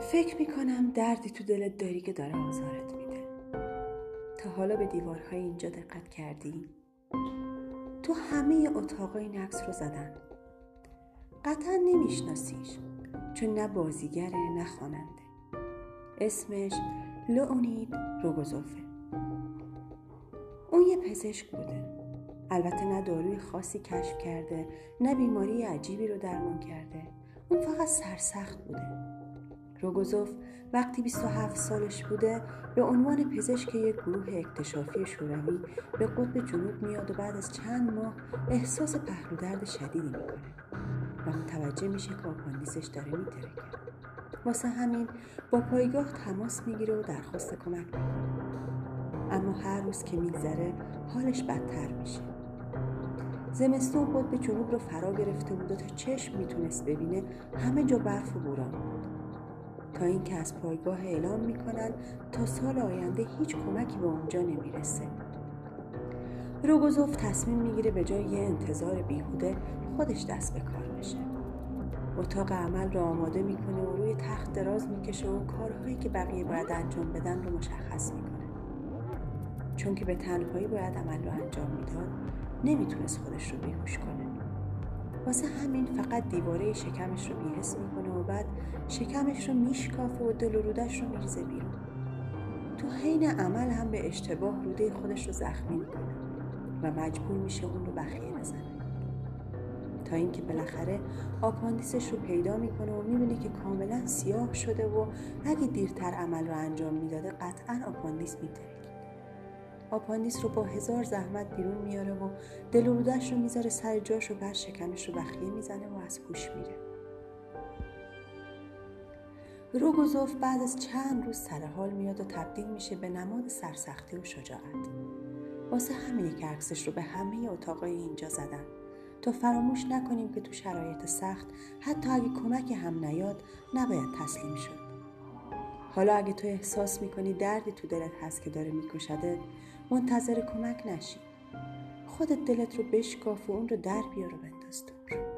فکر می‌کنم دردی تو دلت داری که داره آزارت میده. تا حالا به دیوارهای اینجا دقت کردی؟ تو همه اتاقای عکس رو زدن. قطعا نمیشناسیش چون نه بازیگره نه خواننده. اسمش لئونید روگوزوفه. اون یه پزشک بوده. البته نه داروی خاصی کشف کرده نه بیماری عجیبی رو درمان کرده. اون فقط سرسخت بوده. روگوزوف وقتی 27 سالش بوده به عنوان پزشک یک گروه اکتشافی شوروی به قطب جنوب میاد و بعد از چند ماه احساس پهلو درد شدیدی می‌کنه و متوجه میشه که آپاندیسش داره میترکه واسه همین با پایگاه تماس می‌گیره و درخواست کمک می‌کنه. اما هر روز که میگذره حالش بدتر میشه. زمستون قطب جنوب رو فرا گرفته بود و تا چشم می‌تونست ببینه همه جا برف و بوران بود. تا اینکه از پایگاه اعلام می‌کنن تا سال آینده هیچ کمکی به اونجا نمی‌رسه. روگوزوف تصمیم می‌گیره به جای یه انتظار بیهوده خودش دست به کار بشه. اتاق عمل رو آماده می‌کنه و روی تخت دراز می‌کشه و کارهایی که بقیه باید انجام بدن رو مشخص می‌کنه. چون که به تنهایی باید عمل رو انجام می‌داد نمی‌تونست خودش رو بیهوش کنه. واسه همین فقط دیواره شکمش رو بیهس می‌کنه و بعد شکمش رو میشکافه و دل و رودش رو میریزه بیرون. تو حین عمل هم به اشتباه روده خودش رو زخمی می‌کنه و مجبور میشه اون رو بخیه بزنه. تا اینکه بالاخره آپاندیسش رو پیدا می‌کنه و می‌بینه که کاملا سیاه شده و اگه دیرتر عمل رو انجام می‌داده قطعا آپاندیس میترکید آپاندیس رو با هزار زحمت بیرون میاره و دل رو می‌ذاره سر جاش و بعد شکمش رو بخیه می‌زنه و از هوش میره. روگوزوف بعد از چند روز سر حال میاد و تبدیل میشه به نماد سرسختی و شجاعت. واسه همینه که عکسش رو به همه اتاقای اینجا زدم تا فراموش نکنیم که تو شرایط سخت حتی اگه کمک هم نیاد نباید تسلیم شد. حالا اگه تو احساس می‌کنی دردی تو دلت هست که داره میکشدت منتظر کمک نشی. خودت دلت رو بشکاف و اون رو در بیار و بنداز دور.